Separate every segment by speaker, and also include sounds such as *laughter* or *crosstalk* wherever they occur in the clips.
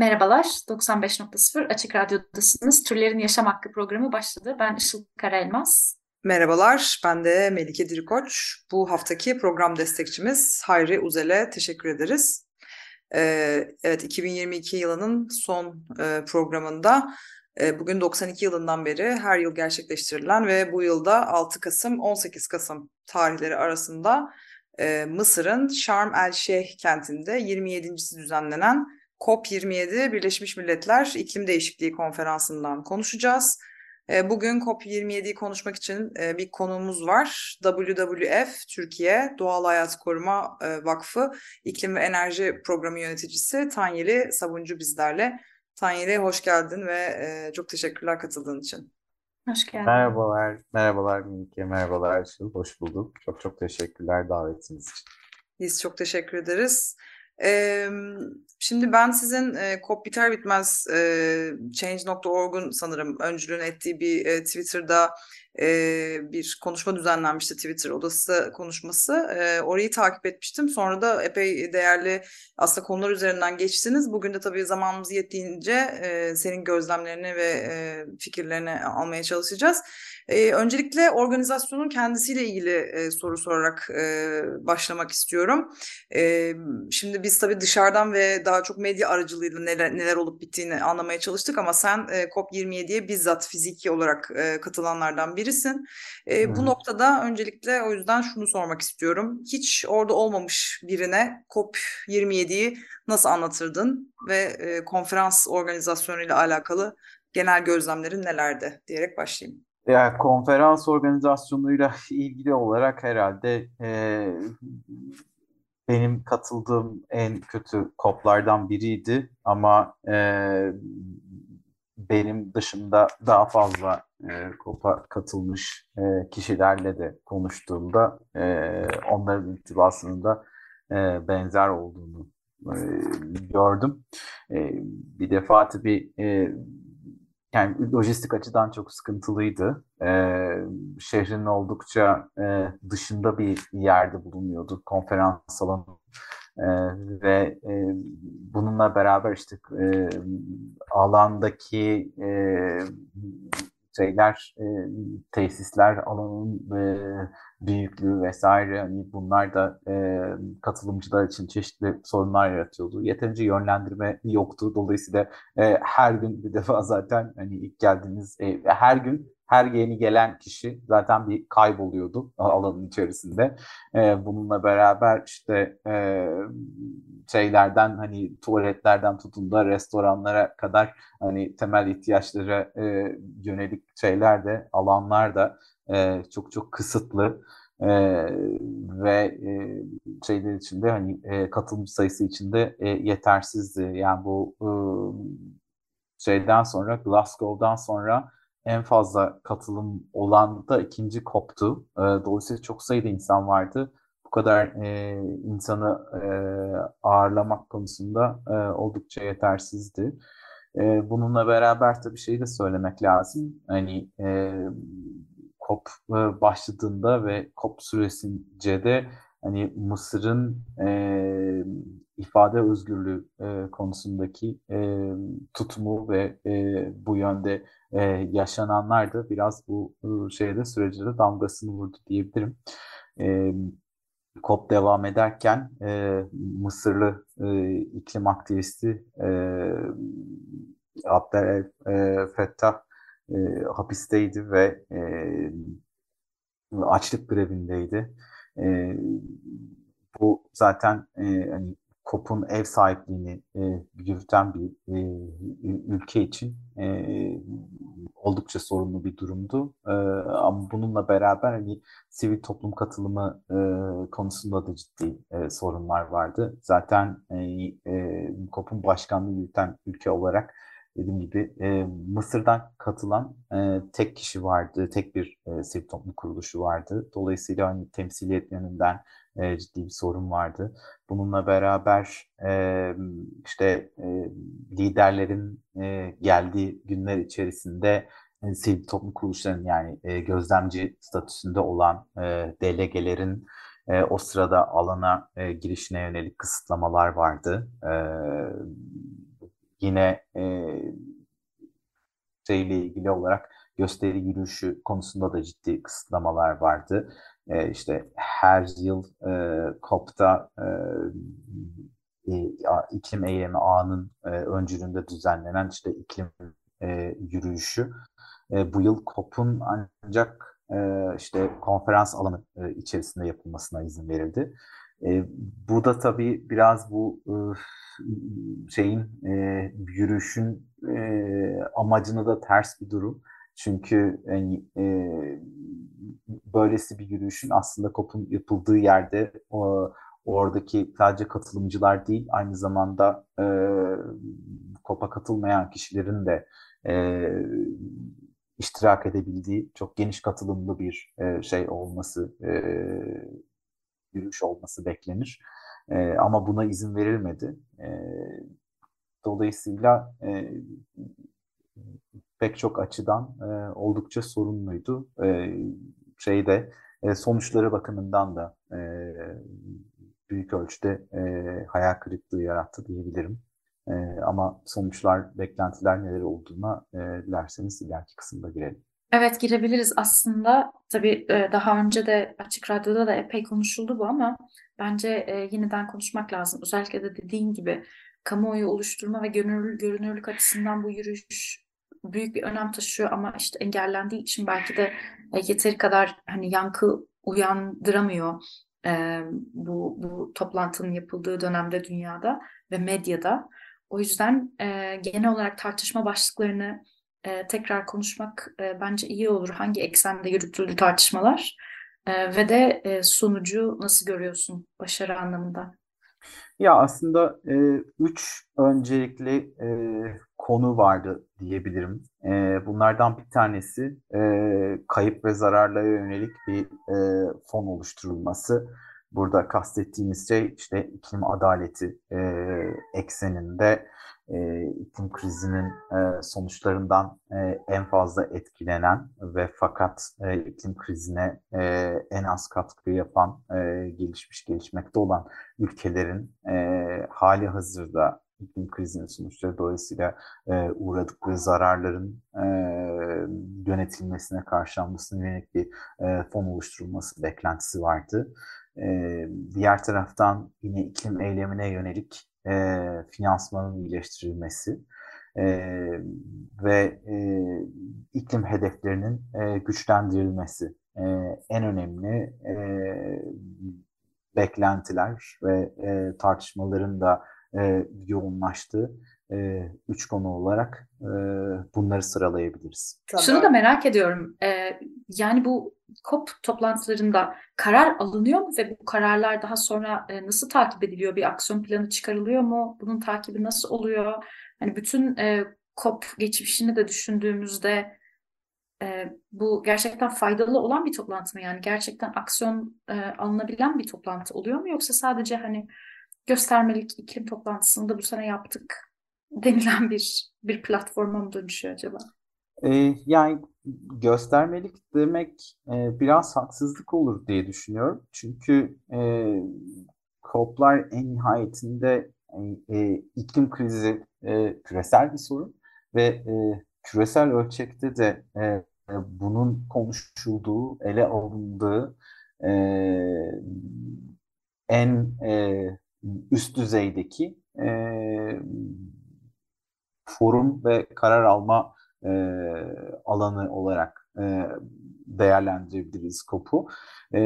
Speaker 1: Merhabalar, 95.0 Açık Radyo'dasınız. Türlerin Yaşam Hakkı programı başladı. Ben Işıl Karaelmaz.
Speaker 2: Merhabalar, ben de Melike Dirikoç. Bu haftaki program destekçimiz Hayri Uzel'e teşekkür ederiz. Ee, evet, 2022 yılının son e, programında e, bugün 92 yılından beri her yıl gerçekleştirilen ve bu yılda 6 Kasım 18 Kasım tarihleri arasında e, Mısır'ın Şarm el Şeyh kentinde 27.si düzenlenen COP27 Birleşmiş Milletler İklim Değişikliği Konferansı'ndan konuşacağız. E, Bugün COP27'yi konuşmak için e, bir konuğumuz var. WWF Türkiye Doğal Hayat Koruma e, Vakfı İklim ve Enerji Programı Yöneticisi Tanyeli Sabuncu bizlerle. Tanyeli hoş geldin ve çok teşekkürler katıldığın için.
Speaker 1: Hoş geldin.
Speaker 3: Merhabalar, merhabalar Melike, merhabalar Işıl. Hoş bulduk. Çok çok teşekkürler davetiniz için.
Speaker 2: Biz çok teşekkür ederiz. Ee, şimdi ben sizin e, COP biter bitmez e, Change.org'un sanırım öncülüğünü ettiği bir e, Twitter'da bir konuşma düzenlenmişti Twitter odası konuşması. Orayı takip etmiştim. Sonra da epey değerli aslında konular üzerinden geçtiniz. Bugün de tabii zamanımız yettiğince senin gözlemlerini ve fikirlerini almaya çalışacağız. Öncelikle organizasyonun kendisiyle ilgili soru sorarak başlamak istiyorum. Şimdi biz tabii dışarıdan ve daha çok medya aracılığıyla neler, neler olup bittiğini anlamaya çalıştık ama sen e, COP27'ye bizzat fiziki olarak katılanlardan birisin. E, bu
Speaker 3: Hı.
Speaker 2: noktada öncelikle o yüzden şunu sormak istiyorum. Hiç orada olmamış birine COP27'yi nasıl anlatırdın ve e, konferans organizasyonuyla alakalı genel gözlemlerin nelerdi diyerek başlayayım.
Speaker 3: Yani konferans organizasyonuyla ilgili olarak herhalde e, benim katıldığım en kötü COP'lardan biriydi ama e, benim dışında daha fazla e, COP'a katılmış e, kişilerle de konuştuğumda e, onların intibasının da e, benzer olduğunu e, gördüm. E, bir defa tabii e, yani lojistik açıdan çok sıkıntılıydı. Ee, şehrin oldukça e, dışında bir yerde bulunuyordu konferans salonu. Ee, ve e, bununla beraber işte e, alandaki e, şeyler, e, tesisler, alanın e, büyüklüğü vesaire hani bunlar da e, katılımcılar için çeşitli sorunlar yaratıyordu. Yeterince yönlendirme yoktu. Dolayısıyla e, her gün bir defa zaten hani ilk geldiğiniz e, her gün her yeni gelen kişi zaten bir kayboluyordu *laughs* alanın içerisinde. E, bununla beraber işte e, şeylerden hani tuvaletlerden tutun da restoranlara kadar hani temel ihtiyaçlara e, yönelik şeyler de alanlar da e, çok çok kısıtlı e, ve e, şeyler içinde hani e, katılımcı sayısı içinde e, yetersizdi. Yani bu e, şeyden sonra Glasgow'dan sonra en fazla katılım olan da ikinci COP'tu. E, dolayısıyla çok sayıda insan vardı. Bu kadar e, insanı e, ağırlamak konusunda e, oldukça yetersizdi. E, bununla beraber tabii şeyi de söylemek lazım. Hani e, COP e, başladığında ve COP süresince de hani Mısır'ın e, ifade özgürlüğü e, konusundaki e, tutumu ve e, bu yönde e, yaşananlar da biraz bu e, şeyde sürece de damgasını vurdu diyebilirim. E, COP devam ederken e, Mısırlı e, iklim aktivisti e, Abdel e, Fettah e, hapisteydi ve e, açlık grevindeydi. E, bu zaten e, hani COP'un ev sahipliğini e, yürüten bir e, ülke için e, oldukça sorunlu bir durumdu. E, ama bununla beraber hani sivil toplum katılımı e, konusunda da ciddi e, sorunlar vardı. Zaten e, e, COP'un başkanlığı yürüten ülke olarak dediğim gibi e, Mısır'dan katılan e, tek kişi vardı, tek bir e, sivil toplum kuruluşu vardı. Dolayısıyla hani temsiliyet yönünden e, ciddi bir sorun vardı. Bununla beraber e, işte e, liderlerin e, geldiği günler içerisinde e, sivil toplum kuruluşlarının yani e, gözlemci statüsünde olan e, delegelerin e, o sırada alana e, girişine yönelik kısıtlamalar vardı. E, yine e, şeyle ilgili olarak gösteri yürüyüşü konusunda da ciddi kısıtlamalar vardı. E, işte her yıl e, COP'ta e, e, iklim eylemi ağının e, öncülüğünde düzenlenen işte iklim e, yürüyüşü e, bu yıl COP'un ancak e, işte konferans alanı e, içerisinde yapılmasına izin verildi. E, bu da tabii biraz bu e, şeyin e, yürüyüşün e, amacını da ters bir durum. Çünkü yani, e, böylesi bir yürüyüşün aslında COP'un yapıldığı yerde o, oradaki sadece katılımcılar değil aynı zamanda e, COP'a katılmayan kişilerin de e, iştirak edebildiği çok geniş katılımlı bir e, şey olması, e, yürüyüş olması beklenir. E, ama buna izin verilmedi. E, dolayısıyla e, pek çok açıdan e, oldukça sorunluydu. E, şeyde e, sonuçları bakımından da e, büyük ölçüde e, hayal kırıklığı yarattı diyebilirim. E, ama sonuçlar, beklentiler neler olduğuna e, dilerseniz ileriki kısımda girelim.
Speaker 1: Evet girebiliriz aslında. Tabii e, daha önce de Açık Radyo'da da epey konuşuldu bu ama bence e, yeniden konuşmak lazım. Özellikle de dediğin gibi kamuoyu oluşturma ve görünürlük açısından bu yürüyüş büyük bir önem taşıyor ama işte engellendiği için belki de e, yeteri kadar hani yankı uyandıramıyor bu, bu toplantının yapıldığı dönemde dünyada ve medyada. O yüzden genel olarak tartışma başlıklarını e, tekrar konuşmak e, bence iyi olur. Hangi eksende yürütüldü tartışmalar e, ve de e, sonucu nasıl görüyorsun başarı anlamında?
Speaker 3: Ya aslında e, üç öncelikli e, konu vardı diyebilirim. E, bunlardan bir tanesi e, kayıp ve zararlara yönelik bir e, fon oluşturulması. Burada kastettiğimiz şey işte iklim adaleti e, ekseninde e, iklim krizinin e, sonuçlarından e, en fazla etkilenen ve fakat e, iklim krizine e, en az katkı yapan e, gelişmiş gelişmekte olan ülkelerin e, hali hazırda iklim krizinin sonuçları dolayısıyla e, uğradıkları zararların e, yönetilmesine karşılanmasına yönelik bir e, fon oluşturulması beklentisi vardı. E, diğer taraftan yine iklim eylemine yönelik e, finansmanın iyileştirilmesi e, ve e, iklim hedeflerinin e, güçlendirilmesi e, en önemli e, beklentiler ve e, tartışmaların da e, yoğunlaştığı e, üç konu olarak e, bunları sıralayabiliriz.
Speaker 1: Şunu da merak ediyorum. E, yani bu COP toplantılarında karar alınıyor mu ve bu kararlar daha sonra e, nasıl takip ediliyor? Bir aksiyon planı çıkarılıyor mu? Bunun takibi nasıl oluyor? Hani bütün e, COP geçmişini de düşündüğümüzde e, bu gerçekten faydalı olan bir toplantı mı? Yani gerçekten aksiyon e, alınabilen bir toplantı oluyor mu? Yoksa sadece hani göstermelik iklim toplantısını da bu sene yaptık denilen bir bir platforma mı dönüşüyor acaba?
Speaker 3: Ee, yani göstermelik demek e, biraz haksızlık olur diye düşünüyorum. Çünkü e, COP'lar en nihayetinde e, e, iklim krizi e, küresel bir sorun ve e, küresel ölçekte de e, e bunun konuşulduğu, ele alındığı e, en e, üst düzeydeki e, forum ve karar alma e, alanı olarak e, değerlendirebiliriz COP'u. E,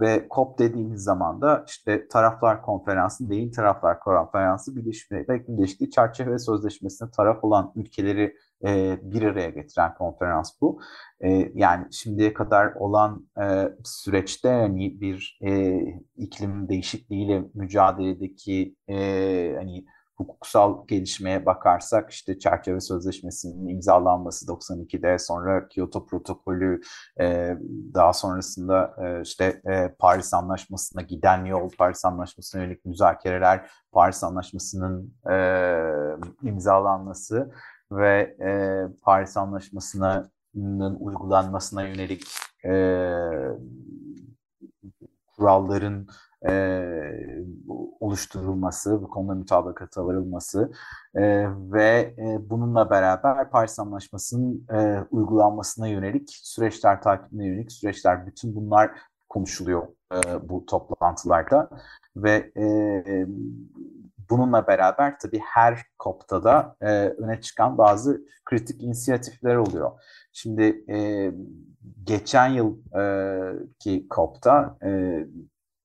Speaker 3: ve COP dediğimiz zaman da işte taraflar konferansı değil taraflar konferansı Birleşmiş Milletler Değişikliği Çerçeve Sözleşmesi'ne taraf olan ülkeleri e, bir araya getiren konferans bu. E, yani şimdiye kadar olan e, süreçte hani bir e, iklim değişikliğiyle mücadeledeki e, hani hukuksal gelişmeye bakarsak işte çerçeve sözleşmesinin imzalanması 92'de sonra Kyoto protokolü e, daha sonrasında e, işte e, Paris Anlaşması'na giden yol, Paris Anlaşması'na yönelik müzakereler, Paris Anlaşması'nın imzalanması ve e, Paris Anlaşması'nın uygulanmasına yönelik e, kuralların e, oluşturulması, bu konuda mütabakata varılması e, ve e, bununla beraber Paris Anlaşması'nın e, uygulanmasına yönelik süreçler, takibine yönelik süreçler, bütün bunlar konuşuluyor e, bu toplantılarda ve e, bununla beraber tabii her COP'ta da e, öne çıkan bazı kritik inisiyatifler oluyor. Şimdi e, geçen yıl e, ki e,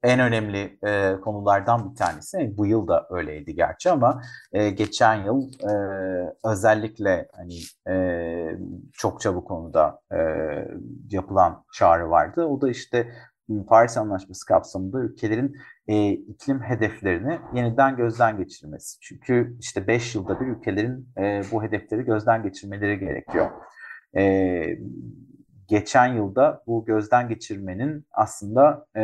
Speaker 3: en önemli e, konulardan bir tanesi. Bu yıl da öyleydi gerçi ama e, geçen yıl e, özellikle hani e, çokça bu konuda e, yapılan çağrı vardı. O da işte Paris Anlaşması kapsamında ülkelerin e, iklim hedeflerini yeniden gözden geçirmesi. Çünkü işte 5 yılda bir ülkelerin e, bu hedefleri gözden geçirmeleri gerekiyor. E, geçen yılda bu gözden geçirmenin aslında e,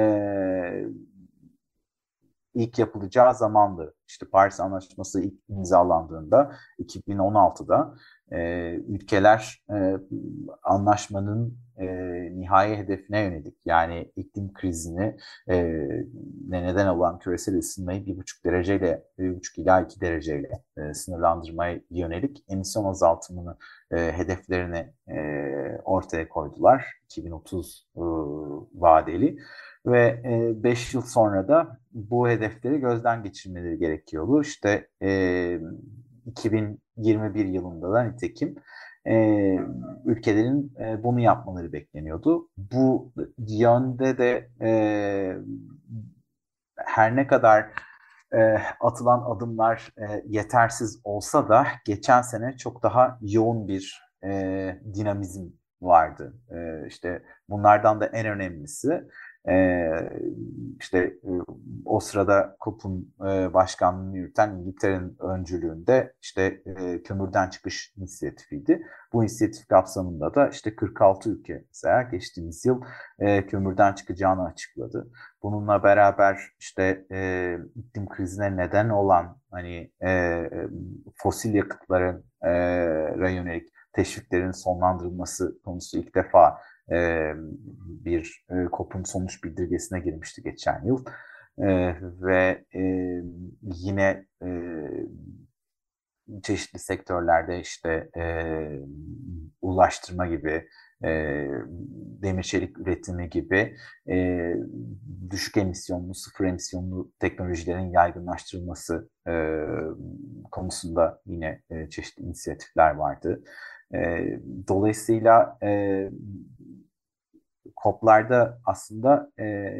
Speaker 3: ilk yapılacağı zamandı. İşte Paris Anlaşması ilk imzalandığında 2016'da e, ülkeler e, anlaşmanın e, nihai hedefine yönelik yani iklim krizini e, neden olan küresel ısınmayı bir buçuk dereceyle bir buçuk ila iki dereceyle e, sınırlandırmaya yönelik emisyon azaltımını e, hedeflerini e, ortaya koydular 2030 e, vadeli ve 5 e, yıl sonra da bu hedefleri gözden geçirmeleri gerekiyordu. İşte e, 2021 yılında da nitekim e, ülkelerin e, bunu yapmaları bekleniyordu. Bu yönde de e, her ne kadar e, atılan adımlar e, yetersiz olsa da geçen sene çok daha yoğun bir e, dinamizm vardı. E, işte bunlardan da en önemlisi ee, işte e, o sırada KUP'un e, başkanlığını yürüten İngiltere'nin öncülüğünde işte e, kömürden çıkış inisiyatifiydi. Bu inisiyatif kapsamında da işte 46 ülke mesela geçtiğimiz yıl e, kömürden çıkacağını açıkladı. Bununla beraber işte e, iklim krizine neden olan hani fosil yakıtların e, yönelik teşviklerin sonlandırılması konusu ilk defa e, bir e, KOP'un sonuç bildirgesine girmişti geçen yıl. E, ve e, yine e, çeşitli sektörlerde işte e, ulaştırma gibi, e, demir çelik üretimi gibi e, düşük emisyonlu, sıfır emisyonlu teknolojilerin yaygınlaştırılması e, konusunda yine e, çeşitli inisiyatifler vardı. E, dolayısıyla e, COP'larda aslında e,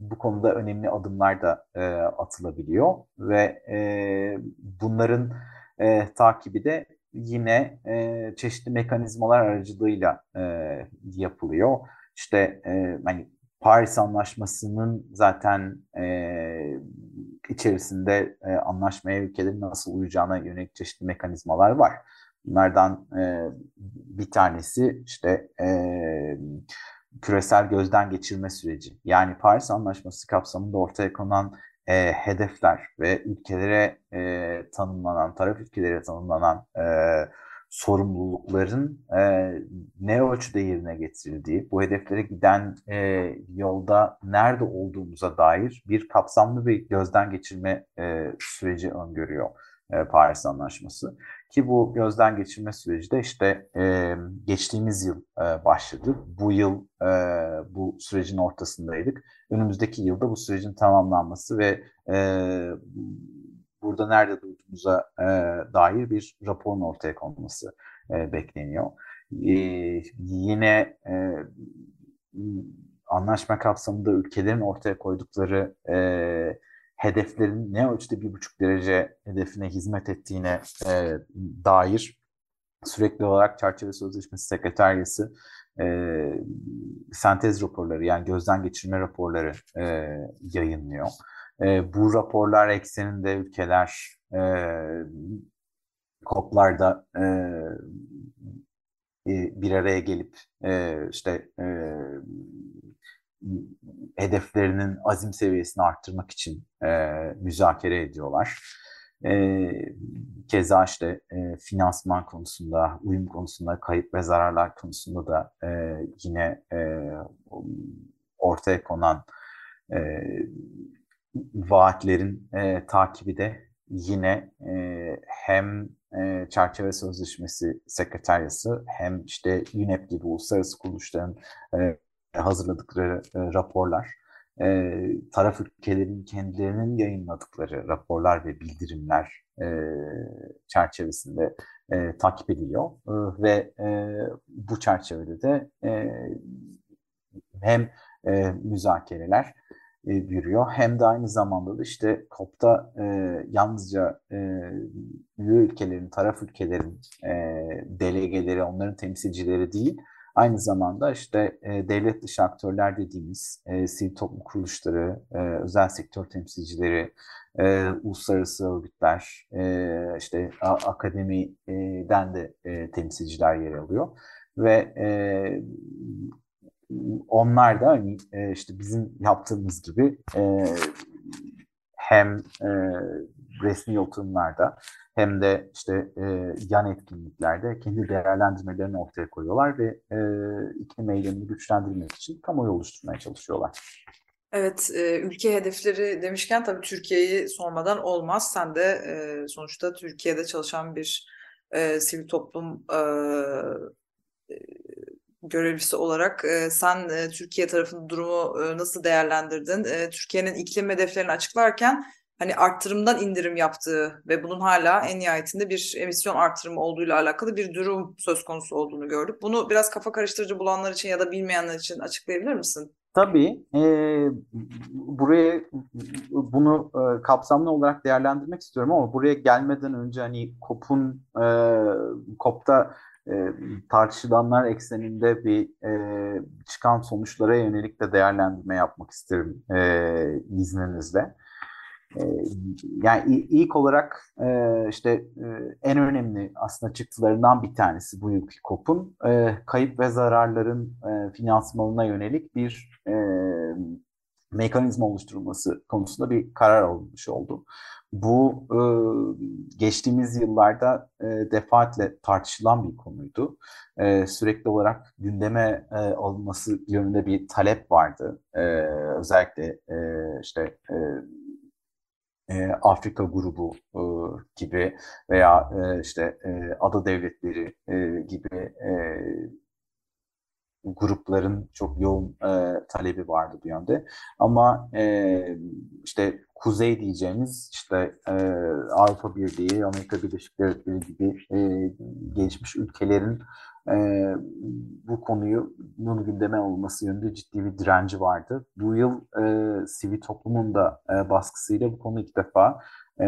Speaker 3: bu konuda önemli adımlar da e, atılabiliyor ve e, bunların e, takibi de yine e, çeşitli mekanizmalar aracılığıyla e, yapılıyor. İşte e, hani Paris Anlaşması'nın zaten e, içerisinde e, anlaşmaya ülkelerin nasıl uyacağına yönelik çeşitli mekanizmalar var. Bunlardan e, bir tanesi işte e, küresel gözden geçirme süreci. Yani Paris Anlaşması kapsamında ortaya konan e, hedefler ve ülkelere e, tanımlanan, taraf ülkelere tanımlanan e, sorumlulukların e, ne ölçüde yerine getirildiği, bu hedeflere giden e, yolda nerede olduğumuza dair bir kapsamlı bir gözden geçirme e, süreci öngörüyor e, Paris Anlaşması. Ki bu gözden geçirme süreci de işte e, geçtiğimiz yıl e, başladı. Bu yıl e, bu sürecin ortasındaydık. Önümüzdeki yılda bu sürecin tamamlanması ve e, burada nerede durduğumuza e, dair bir raporun ortaya konması e, bekleniyor. E, yine e, anlaşma kapsamında ülkelerin ortaya koydukları e, hedeflerin ne ölçüde bir buçuk derece hedefine hizmet ettiğine e, dair sürekli olarak Çerçeve Sözleşmesi Sekreteryası e, sentez raporları yani gözden geçirme raporları e, yayınlıyor. E, bu raporlar ekseninde ülkeler e, COP'larda e, bir araya gelip e, işte e, hedeflerinin azim seviyesini arttırmak için e, müzakere ediyorlar. E, keza işte e, finansman konusunda, uyum konusunda, kayıp ve zararlar konusunda da e, yine e, ortaya konan e, vaatlerin e, takibi de yine e, hem e, çerçeve sözleşmesi sekreteryası hem işte UNEP gibi uluslararası kuruluşların e, hazırladıkları e, raporlar, e, taraf ülkelerin kendilerinin yayınladıkları raporlar ve bildirimler e, çerçevesinde e, takip ediliyor e, ve e, bu çerçevede de e, hem e, müzakereler e, yürüyor. Hem de aynı zamanda da işte COP'ta e, yalnızca e, üye ülkelerin, taraf ülkelerin e, delegeleri, onların temsilcileri değil, aynı zamanda işte e, devlet dışı aktörler dediğimiz e, sivil toplum kuruluşları, e, özel sektör temsilcileri, e, uluslararası örgütler, e, işte a, akademiden de e, temsilciler yer alıyor. Ve e, onlar da hani e, işte bizim yaptığımız gibi e, hem e, resmi oturumlarda hem de işte e, yan etkinliklerde kendi değerlendirmelerini ortaya koyuyorlar ve e, iklim eylemini güçlendirmek için kamuoyu oluşturmaya çalışıyorlar.
Speaker 2: Evet, e, ülke hedefleri demişken tabii Türkiye'yi sormadan olmaz. Sen de e, sonuçta Türkiye'de çalışan bir e, sivil toplum e, görevlisi olarak e, sen e, Türkiye tarafının durumu e, nasıl değerlendirdin? E, Türkiye'nin iklim hedeflerini açıklarken hani arttırımdan indirim yaptığı ve bunun hala en nihayetinde bir emisyon artırımı olduğuyla alakalı bir durum söz konusu olduğunu gördük. Bunu biraz kafa karıştırıcı bulanlar için ya da bilmeyenler için açıklayabilir misin?
Speaker 3: Tabii. E, buraya bunu e, kapsamlı olarak değerlendirmek istiyorum ama buraya gelmeden önce hani COP'un e, COP'ta e, tartışılanlar ekseninde bir e, çıkan sonuçlara yönelik de değerlendirme yapmak isterim e, izninizle. E, yani ilk olarak e, işte e, en önemli aslında çıktılarından bir tanesi bu yılki COP'un e, kayıp ve zararların finansmanına yönelik bir mekanizma oluşturulması konusunda bir karar alınmış oldu. Bu geçtiğimiz yıllarda e, defaatle tartışılan bir konuydu. Sürekli olarak gündeme e, alınması yönünde bir talep vardı. Özellikle işte e, Afrika grubu e, gibi veya e, işte e, ada devletleri e, gibi e, grupların çok yoğun e, talebi vardı bu yönde. Ama e, işte kuzey diyeceğimiz işte e, Avrupa Birliği, Amerika Birleşik Devletleri gibi e, gelişmiş ülkelerin e, bu konuyu bunun gündeme alınması yönünde ciddi bir direnci vardı. Bu yıl e, sivil toplumun da e, baskısıyla bu konu ilk defa e,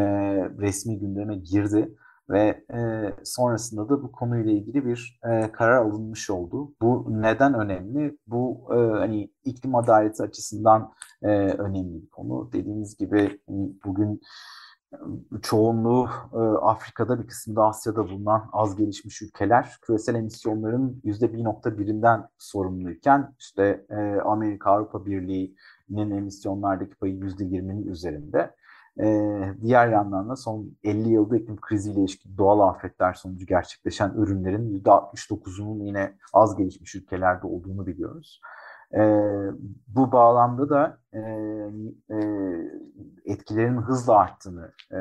Speaker 3: resmi gündeme girdi ve e, sonrasında da bu konuyla ilgili bir e, karar alınmış oldu. Bu neden önemli? Bu e, hani iklim adaleti açısından e, önemli bir konu. Dediğimiz gibi hani bugün çoğunluğu e, Afrika'da bir kısmında Asya'da bulunan az gelişmiş ülkeler küresel emisyonların %1.1'inden sorumluyken işte e, Amerika Avrupa Birliği'nin emisyonlardaki payı %20'nin üzerinde. Diğer yandan da son 50 yılda iklim kriziyle ilişkin doğal afetler sonucu gerçekleşen ürünlerin %69'unun yine az gelişmiş ülkelerde olduğunu biliyoruz. Ee, bu bağlamda da e, e, etkilerin hızla arttığını e,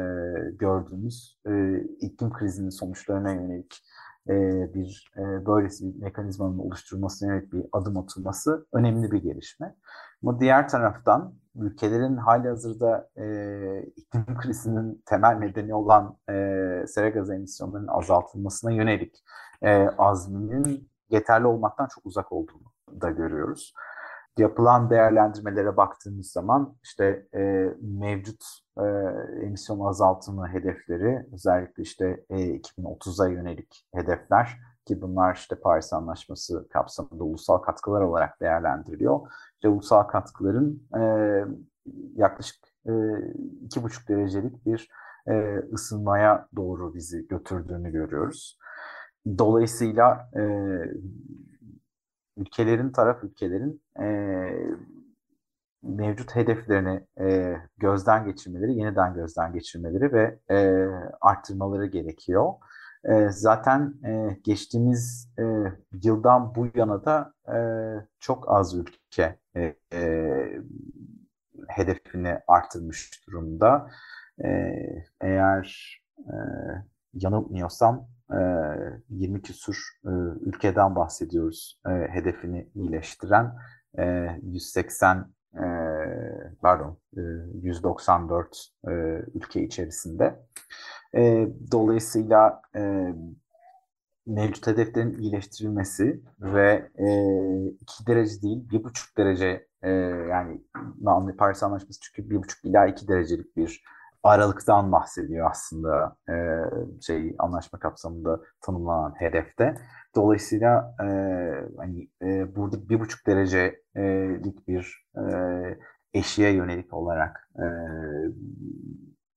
Speaker 3: gördüğümüz e, iklim krizinin sonuçlarına yönelik e, bir e, böylesi bir mekanizmanın oluşturulmasına yönelik bir adım atılması önemli bir gelişme. Ama diğer taraftan ülkelerin hali hazırda e, iklim krizinin temel nedeni olan e, sera gazı emisyonlarının azaltılmasına yönelik e, azminin yeterli olmaktan çok uzak olduğunu da görüyoruz. yapılan değerlendirmelere baktığımız zaman işte e, mevcut e, emisyon azaltımı hedefleri özellikle işte e, 2030'a yönelik hedefler ki bunlar işte Paris Anlaşması kapsamında ulusal katkılar olarak değerlendiriliyor. İşte ulusal katkıların e, yaklaşık e, iki buçuk derecelik bir e, ısınmaya doğru bizi götürdüğünü görüyoruz. Dolayısıyla e, ülkelerin, taraf ülkelerin e, mevcut hedeflerini e, gözden geçirmeleri, yeniden gözden geçirmeleri ve e, arttırmaları gerekiyor. E, zaten e, geçtiğimiz e, yıldan bu yana da e, çok az ülke e, e, hedefini artırmış durumda. E, eğer e, yanılmıyorsam e, 20 küsur e, ülkeden bahsediyoruz e, hedefini iyileştiren. E, 180 e, pardon e, 194 e, ülke içerisinde. E, dolayısıyla e, mevcut hedeflerin iyileştirilmesi ve e, iki derece değil bir buçuk derece e, yani Paris Anlaşması çünkü bir buçuk ila iki derecelik bir aralıktan bahsediyor aslında e, şey anlaşma kapsamında tanımlanan hedefte. Dolayısıyla e, hani e, burada bir buçuk derecelik bir e, eşiğe yönelik olarak e,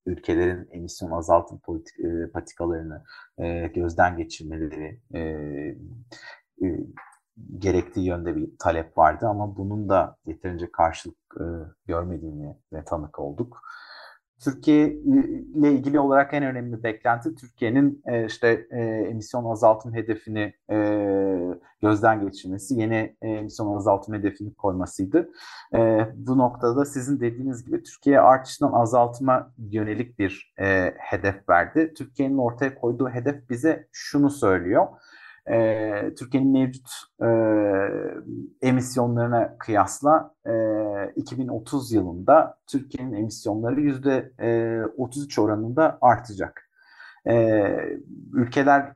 Speaker 3: ülkelerin emisyon azaltım politik, e, patikalarını e, gözden geçirmeleri e, e, gerektiği yönde bir talep vardı ama bunun da yeterince karşılık e, görmediğini tanık olduk. Türkiye ile ilgili olarak en önemli beklenti Türkiye'nin e, işte e, emisyon azaltım hedefini e, gözden geçirmesi, yeni e, emisyon azaltım hedefini koymasıydı. E, bu noktada sizin dediğiniz gibi Türkiye artıştan azaltıma yönelik bir e, hedef verdi. Türkiye'nin ortaya koyduğu hedef bize şunu söylüyor e, Türkiye'nin mevcut e, emisyonlarına kıyasla e, 2030 yılında Türkiye'nin emisyonları yüzde e, 33 oranında artacak. E, ülkeler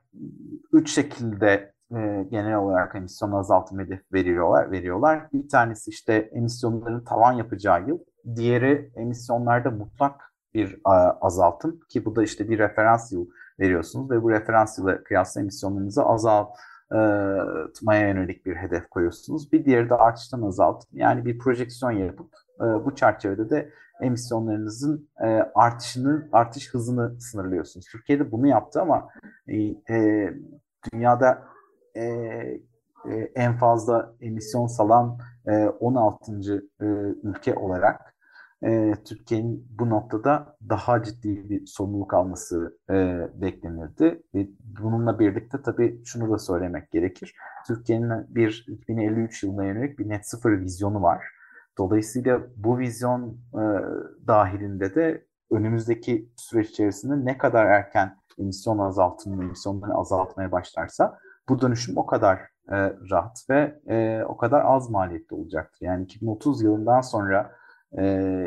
Speaker 3: üç şekilde e, genel olarak emisyon azaltım hedefi veriyorlar, veriyorlar. Bir tanesi işte emisyonların tavan yapacağı yıl, diğeri emisyonlarda mutlak bir a, azaltım ki bu da işte bir referans yıl veriyorsunuz ve bu referans yıla kıyasla emisyonlarınızı azaltmaya yönelik bir hedef koyuyorsunuz. Bir diğeri de artıştan azaltın. Yani bir projeksiyon yapıp e, bu çerçevede de emisyonlarınızın e, artışını, artış hızını sınırlıyorsunuz. Türkiye'de bunu yaptı ama e, dünyada en fazla emisyon salan 16. ülke olarak e, Türkiye'nin bu noktada daha ciddi bir sorumluluk alması e, beklenirdi. Ve bununla birlikte tabii şunu da söylemek gerekir. Türkiye'nin bir 2053 yılına yönelik bir net sıfır vizyonu var. Dolayısıyla bu vizyon e, dahilinde de önümüzdeki süreç içerisinde ne kadar erken emisyon azaltımını, emisyonları azaltmaya başlarsa bu dönüşüm o kadar e, rahat ve e, o kadar az maliyetli olacaktır. Yani 2030 yılından sonra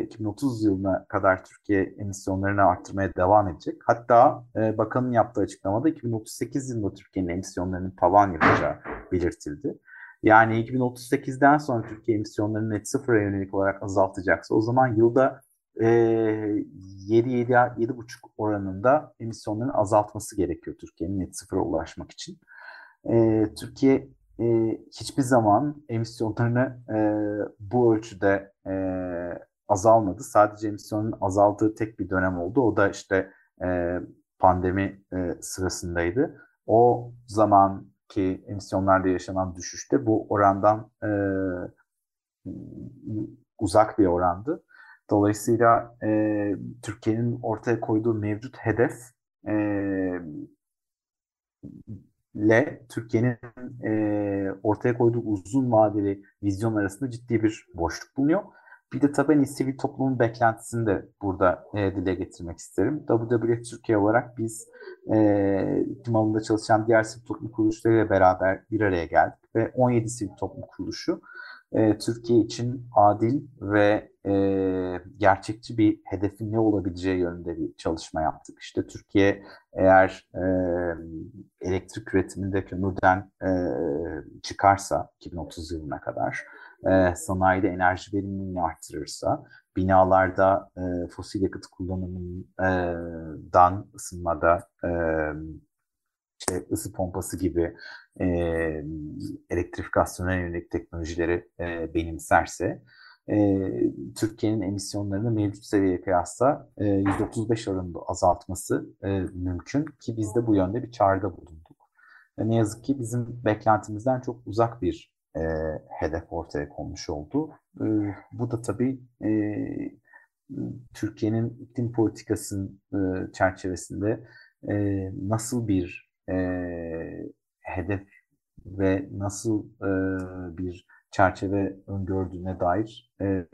Speaker 3: 2030 yılına kadar Türkiye emisyonlarını arttırmaya devam edecek. Hatta bakanın yaptığı açıklamada 2038 yılında Türkiye'nin emisyonlarının tavan yapacağı belirtildi. Yani 2038'den sonra Türkiye emisyonlarını net sıfıra yönelik olarak azaltacaksa o zaman yılda e, 7-7-7,5 oranında emisyonlarını azaltması gerekiyor Türkiye'nin net sıfıra ulaşmak için. E, Türkiye e, hiçbir zaman emisyonlarını e, bu ölçüde e, azalmadı. Sadece emisyonun azaldığı tek bir dönem oldu. O da işte e, pandemi e, sırasındaydı. O zamanki emisyonlarda yaşanan düşüşte bu orandan e, uzak bir orandı. Dolayısıyla e, Türkiye'nin ortaya koyduğu mevcut hedef e, ile Türkiye'nin e, ortaya koyduğu uzun vadeli vizyon arasında ciddi bir boşluk bulunuyor. Bir de tabii hani sivil toplumun beklentisini de burada e, dile getirmek isterim. WWF Türkiye olarak biz e, iklim alanında çalışan diğer sivil toplum kuruluşlarıyla beraber bir araya geldik ve 17 sivil toplum kuruluşu e, Türkiye için adil ve e, gerçekçi bir hedefin ne olabileceği yönünde bir çalışma yaptık. İşte Türkiye eğer e, elektrik üretiminde kömürden e, çıkarsa 2030 yılına kadar e, sanayide enerji verimliliğini arttırırsa, binalarda e, fosil yakıt kullanımından ısınmada e, işte ısı pompası gibi e, elektrifikasyona yönelik teknolojileri e, benimserse e, Türkiye'nin emisyonlarını mevcut seviyeye kıyasla e, %35 oranında azaltması e, mümkün ki biz de bu yönde bir çağrıda bulunduk. E, ne yazık ki bizim beklentimizden çok uzak bir e, hedef ortaya konmuş oldu. E, bu da tabii e, Türkiye'nin iklim politikasının e, çerçevesinde e, nasıl bir e, hedef ve nasıl e, bir çerçeve öngördüğüne dair e,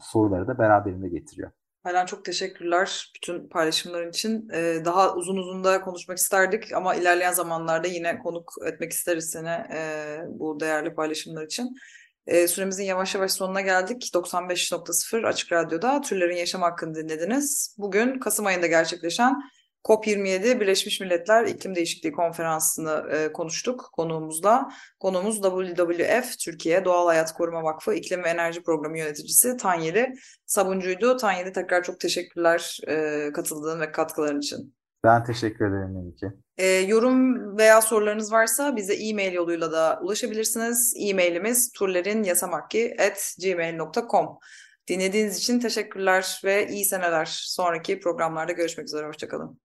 Speaker 3: soruları da beraberinde getiriyor.
Speaker 2: Halen çok teşekkürler bütün paylaşımların için. Ee, daha uzun uzun da konuşmak isterdik ama ilerleyen zamanlarda yine konuk etmek isteriz seni e, bu değerli paylaşımlar için. E, süremizin yavaş yavaş sonuna geldik. 95.0 Açık Radyo'da Türlerin Yaşam Hakkını dinlediniz. Bugün Kasım ayında gerçekleşen COP27 Birleşmiş Milletler İklim Değişikliği Konferansı'nı e, konuştuk konuğumuzla. Konuğumuz WWF Türkiye Doğal Hayat Koruma Vakfı İklim ve Enerji Programı Yöneticisi Tanyeli Sabuncuydu. Tanyeli tekrar çok teşekkürler e, katıldığın ve katkıların için.
Speaker 3: Ben teşekkür ederim Melike.
Speaker 2: E, yorum veya sorularınız varsa bize e-mail yoluyla da ulaşabilirsiniz. E-mailimiz turlerinyasamakki.gmail.com Dinlediğiniz için teşekkürler ve iyi seneler. Sonraki programlarda görüşmek üzere. Hoşçakalın.